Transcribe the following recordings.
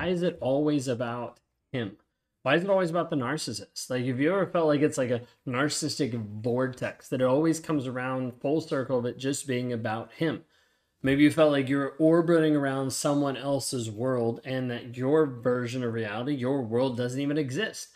why is it always about him? Why is it always about the narcissist? Like, have you ever felt like it's like a narcissistic vortex that it always comes around full circle of it just being about him? Maybe you felt like you're orbiting around someone else's world and that your version of reality, your world doesn't even exist.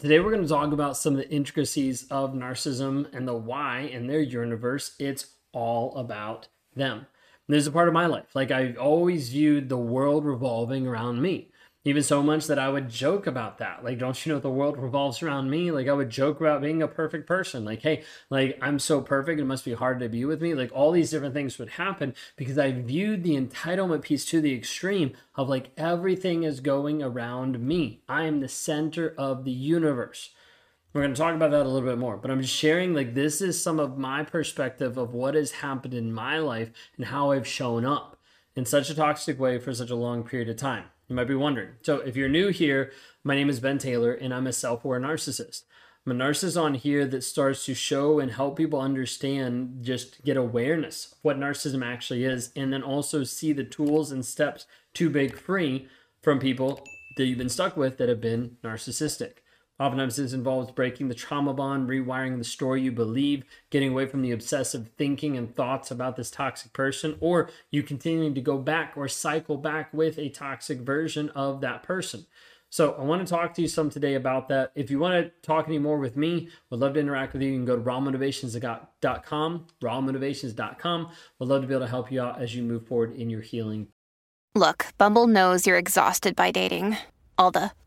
Today, we're going to talk about some of the intricacies of narcissism and the why in their universe. It's all about them. And there's a part of my life. Like, I've always viewed the world revolving around me even so much that I would joke about that. Like, don't you know the world revolves around me? Like, I would joke about being a perfect person. Like, hey, like I'm so perfect, it must be hard to be with me. Like, all these different things would happen because I viewed the entitlement piece to the extreme of like everything is going around me. I am the center of the universe. We're going to talk about that a little bit more, but I'm just sharing like this is some of my perspective of what has happened in my life and how I've shown up in such a toxic way for such a long period of time. You might be wondering. So, if you're new here, my name is Ben Taylor, and I'm a self aware narcissist. I'm a narcissist on here that starts to show and help people understand, just get awareness of what narcissism actually is, and then also see the tools and steps to break free from people that you've been stuck with that have been narcissistic. Oftentimes, this involves breaking the trauma bond, rewiring the story you believe, getting away from the obsessive thinking and thoughts about this toxic person, or you continuing to go back or cycle back with a toxic version of that person. So, I want to talk to you some today about that. If you want to talk any more with me, would love to interact with you. You can go to rawmotivations.com, rawmotivations.com. Would love to be able to help you out as you move forward in your healing. Look, Bumble knows you're exhausted by dating. All the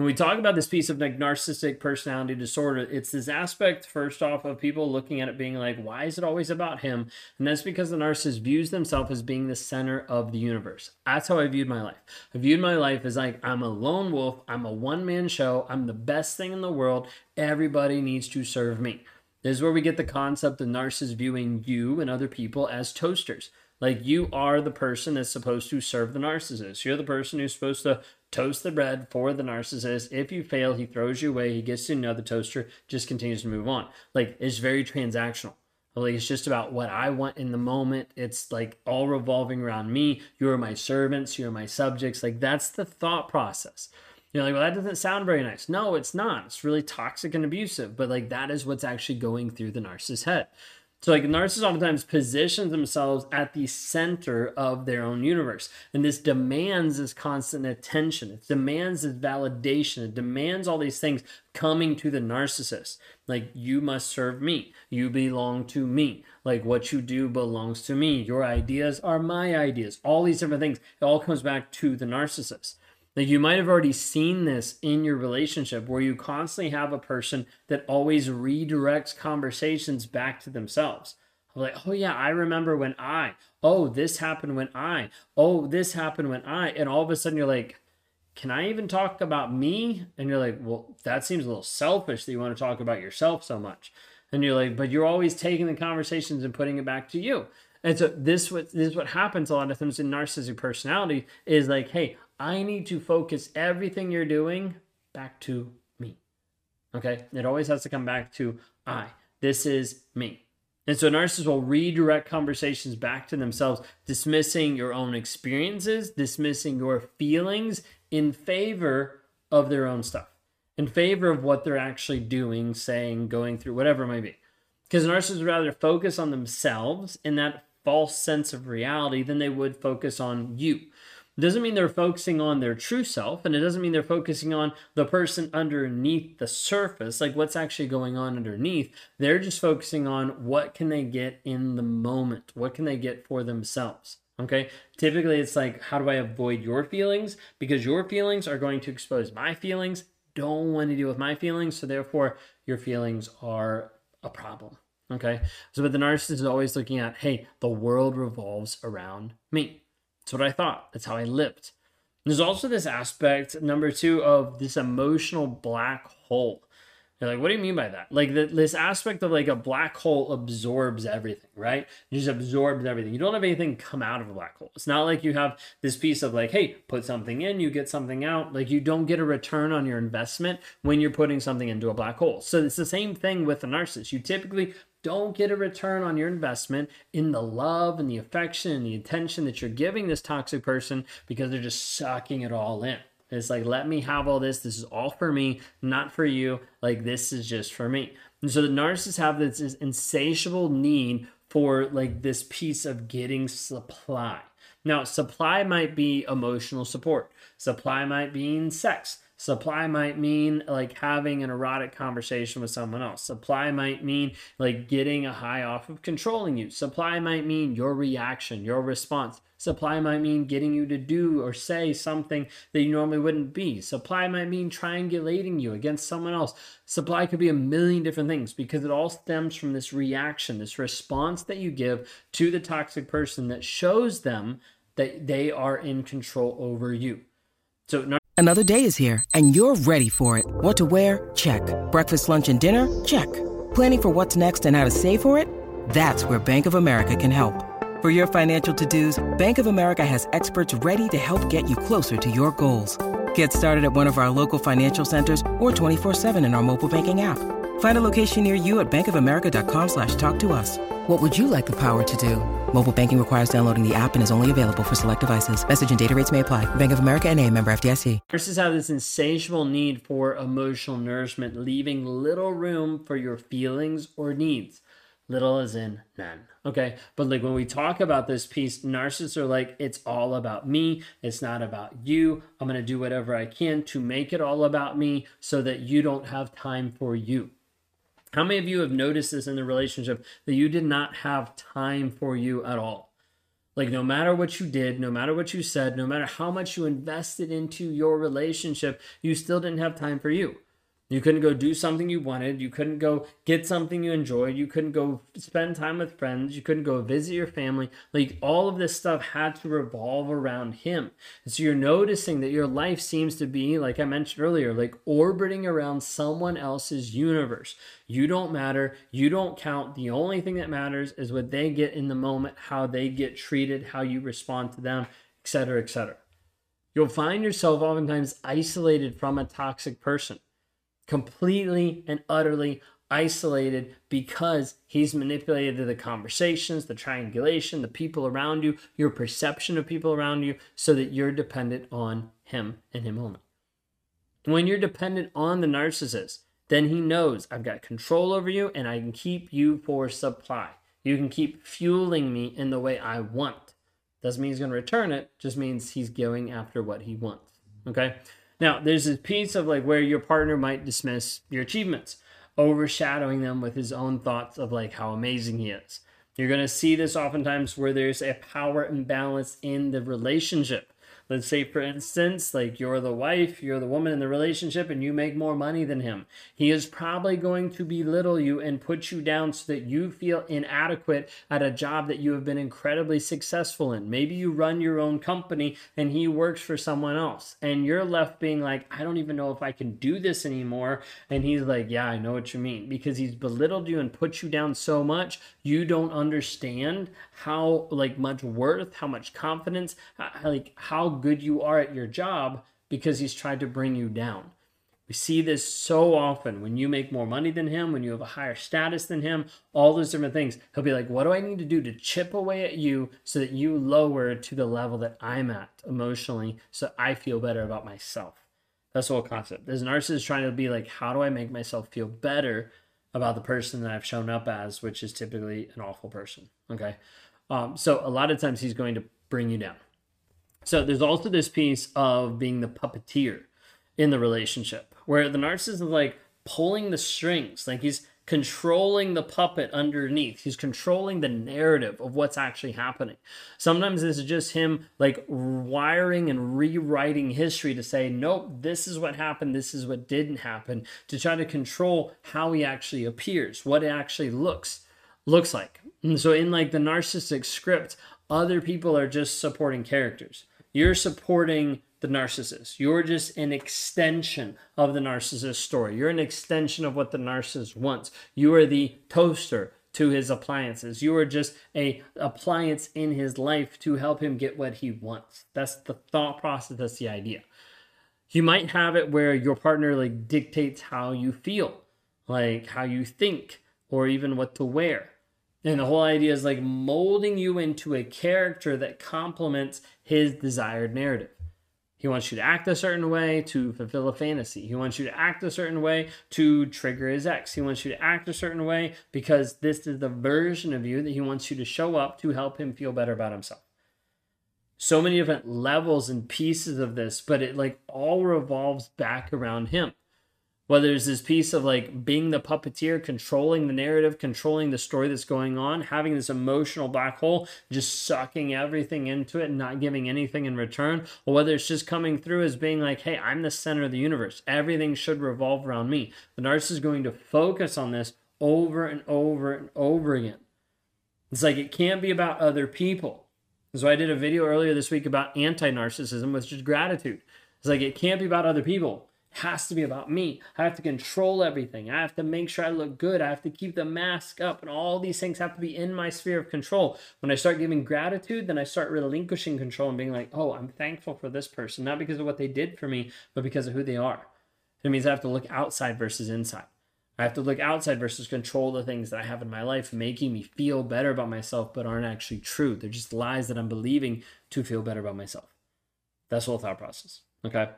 when we talk about this piece of like narcissistic personality disorder, it's this aspect first off of people looking at it being like, why is it always about him? And that's because the narcissist views themselves as being the center of the universe. That's how I viewed my life. I viewed my life as like I'm a lone wolf, I'm a one man show, I'm the best thing in the world. Everybody needs to serve me. This is where we get the concept of narcissists viewing you and other people as toasters. Like you are the person that's supposed to serve the narcissist. You're the person who's supposed to toast the bread for the narcissist. If you fail, he throws you away. He gets to another toaster, just continues to move on. Like it's very transactional. Like it's just about what I want in the moment. It's like all revolving around me. You are my servants. You are my subjects. Like that's the thought process. You're like, well, that doesn't sound very nice. No, it's not. It's really toxic and abusive. But like that is what's actually going through the narcissist's head. So, like, narcissists oftentimes position themselves at the center of their own universe. And this demands this constant attention. It demands this validation. It demands all these things coming to the narcissist. Like, you must serve me. You belong to me. Like, what you do belongs to me. Your ideas are my ideas. All these different things. It all comes back to the narcissist. Like you might have already seen this in your relationship where you constantly have a person that always redirects conversations back to themselves. Like, oh yeah, I remember when I, oh, this happened when I, oh, this happened when I, and all of a sudden you're like, can I even talk about me? And you're like, well, that seems a little selfish that you want to talk about yourself so much. And you're like, but you're always taking the conversations and putting it back to you. And so this what this is what happens a lot of times in narcissistic personality is like, hey, I need to focus everything you're doing back to me. Okay? It always has to come back to I. This is me. And so narcissists will redirect conversations back to themselves, dismissing your own experiences, dismissing your feelings in favor of their own stuff, in favor of what they're actually doing, saying, going through, whatever it might be. Because narcissists would rather focus on themselves in that false sense of reality than they would focus on you. Doesn't mean they're focusing on their true self, and it doesn't mean they're focusing on the person underneath the surface, like what's actually going on underneath. They're just focusing on what can they get in the moment, what can they get for themselves. Okay. Typically, it's like, how do I avoid your feelings? Because your feelings are going to expose my feelings. Don't want to deal with my feelings. So, therefore, your feelings are a problem. Okay. So, but the narcissist is always looking at, hey, the world revolves around me. That's what I thought. That's how I lived. There's also this aspect, number two, of this emotional black hole. You're like, what do you mean by that? Like the, this aspect of like a black hole absorbs everything, right? It just absorbs everything. You don't have anything come out of a black hole. It's not like you have this piece of like, hey, put something in, you get something out. Like you don't get a return on your investment when you're putting something into a black hole. So it's the same thing with a narcissist. You typically don't get a return on your investment in the love and the affection and the attention that you're giving this toxic person because they're just sucking it all in. It's like, let me have all this. This is all for me, not for you. Like, this is just for me. And so the narcissists have this, this insatiable need for like this piece of getting supply. Now, supply might be emotional support, supply might mean sex, Supply might mean like having an erotic conversation with someone else. Supply might mean like getting a high off of controlling you. Supply might mean your reaction, your response. Supply might mean getting you to do or say something that you normally wouldn't be. Supply might mean triangulating you against someone else. Supply could be a million different things because it all stems from this reaction, this response that you give to the toxic person that shows them that they are in control over you. So, Another day is here, and you're ready for it. What to wear? Check. Breakfast, lunch, and dinner? Check. Planning for what's next and how to save for it? That's where Bank of America can help. For your financial to-dos, Bank of America has experts ready to help get you closer to your goals. Get started at one of our local financial centers or 24-7 in our mobile banking app. Find a location near you at bankofamerica.com slash talk to us. What would you like the power to do? Mobile banking requires downloading the app and is only available for select devices. Message and data rates may apply. Bank of America and a member FDIC. Nurses have this insatiable need for emotional nourishment, leaving little room for your feelings or needs. Little as in none. Okay. But like when we talk about this piece, narcissists are like, it's all about me. It's not about you. I'm going to do whatever I can to make it all about me so that you don't have time for you. How many of you have noticed this in the relationship that you did not have time for you at all? Like, no matter what you did, no matter what you said, no matter how much you invested into your relationship, you still didn't have time for you. You couldn't go do something you wanted. You couldn't go get something you enjoyed. You couldn't go spend time with friends. You couldn't go visit your family. Like all of this stuff had to revolve around him. And so you're noticing that your life seems to be, like I mentioned earlier, like orbiting around someone else's universe. You don't matter. You don't count. The only thing that matters is what they get in the moment, how they get treated, how you respond to them, etc., etc. You'll find yourself oftentimes isolated from a toxic person completely and utterly isolated because he's manipulated the conversations, the triangulation, the people around you, your perception of people around you, so that you're dependent on him and him only. When you're dependent on the narcissist, then he knows I've got control over you and I can keep you for supply. You can keep fueling me in the way I want. Doesn't mean he's going to return it, just means he's going after what he wants. Okay? Now, there's this piece of like where your partner might dismiss your achievements, overshadowing them with his own thoughts of like how amazing he is. You're going to see this oftentimes where there's a power imbalance in the relationship. Let's say, for instance, like you're the wife, you're the woman in the relationship, and you make more money than him. He is probably going to belittle you and put you down so that you feel inadequate at a job that you have been incredibly successful in. Maybe you run your own company and he works for someone else, and you're left being like, I don't even know if I can do this anymore. And he's like, Yeah, I know what you mean. Because he's belittled you and put you down so much, you don't understand how like much worth, how much confidence, uh, like how good you are at your job because he's tried to bring you down. We see this so often when you make more money than him, when you have a higher status than him, all those different things. He'll be like, What do I need to do to chip away at you so that you lower to the level that I'm at emotionally so I feel better about myself? That's the whole concept. This narcissist trying to be like, How do I make myself feel better about the person that I've shown up as, which is typically an awful person? Okay. Um, so a lot of times he's going to bring you down. So there's also this piece of being the puppeteer in the relationship where the narcissist is like pulling the strings, like he's controlling the puppet underneath. He's controlling the narrative of what's actually happening. Sometimes this is just him like wiring and rewriting history to say, nope, this is what happened, this is what didn't happen, to try to control how he actually appears, what it actually looks looks like. And so in like the narcissistic script, other people are just supporting characters. You're supporting the narcissist. You're just an extension of the narcissist story. You're an extension of what the narcissist wants. You are the toaster to his appliances. You are just a appliance in his life to help him get what he wants. That's the thought process, that's the idea. You might have it where your partner like dictates how you feel, like how you think, or even what to wear. And the whole idea is like molding you into a character that complements his desired narrative. He wants you to act a certain way to fulfill a fantasy. He wants you to act a certain way to trigger his ex. He wants you to act a certain way because this is the version of you that he wants you to show up to help him feel better about himself. So many different levels and pieces of this, but it like all revolves back around him whether it's this piece of like being the puppeteer, controlling the narrative, controlling the story that's going on, having this emotional black hole, just sucking everything into it and not giving anything in return, or whether it's just coming through as being like, hey, I'm the center of the universe. Everything should revolve around me. The narcissist is going to focus on this over and over and over again. It's like it can't be about other people. So I did a video earlier this week about anti-narcissism, which is gratitude. It's like it can't be about other people has to be about me. I have to control everything. I have to make sure I look good. I have to keep the mask up, and all these things have to be in my sphere of control. When I start giving gratitude, then I start relinquishing control and being like, oh, I'm thankful for this person, not because of what they did for me, but because of who they are. It means I have to look outside versus inside. I have to look outside versus control the things that I have in my life, making me feel better about myself, but aren't actually true. They're just lies that I'm believing to feel better about myself. That's the whole thought process. Okay.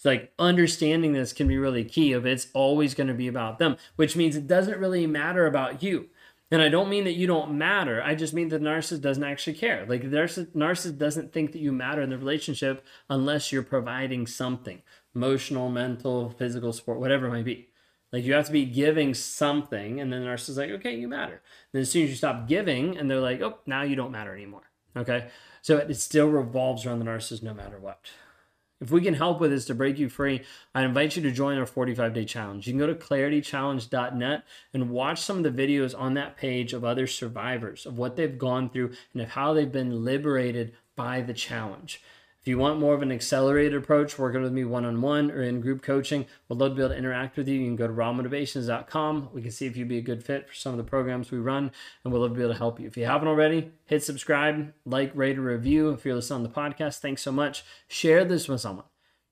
It's like understanding this can be really key of it's always going to be about them, which means it doesn't really matter about you. And I don't mean that you don't matter. I just mean the narcissist doesn't actually care. Like the narcissist, narcissist doesn't think that you matter in the relationship unless you're providing something emotional, mental, physical support, whatever it might be. Like you have to be giving something, and then the narcissist is like, okay, you matter. And then as soon as you stop giving, and they're like, oh, now you don't matter anymore. Okay. So it still revolves around the narcissist no matter what. If we can help with this to break you free, I invite you to join our 45 day challenge. You can go to claritychallenge.net and watch some of the videos on that page of other survivors, of what they've gone through, and of how they've been liberated by the challenge. If you want more of an accelerated approach, working with me one on one or in group coaching, we'd love to be able to interact with you. You can go to rawmotivations.com. We can see if you'd be a good fit for some of the programs we run, and we'd love to be able to help you. If you haven't already, hit subscribe, like, rate, or review. If you're listening on the podcast, thanks so much. Share this with someone.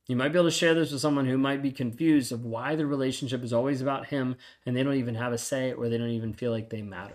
You might be able to share this with someone who might be confused of why the relationship is always about him and they don't even have a say or they don't even feel like they matter.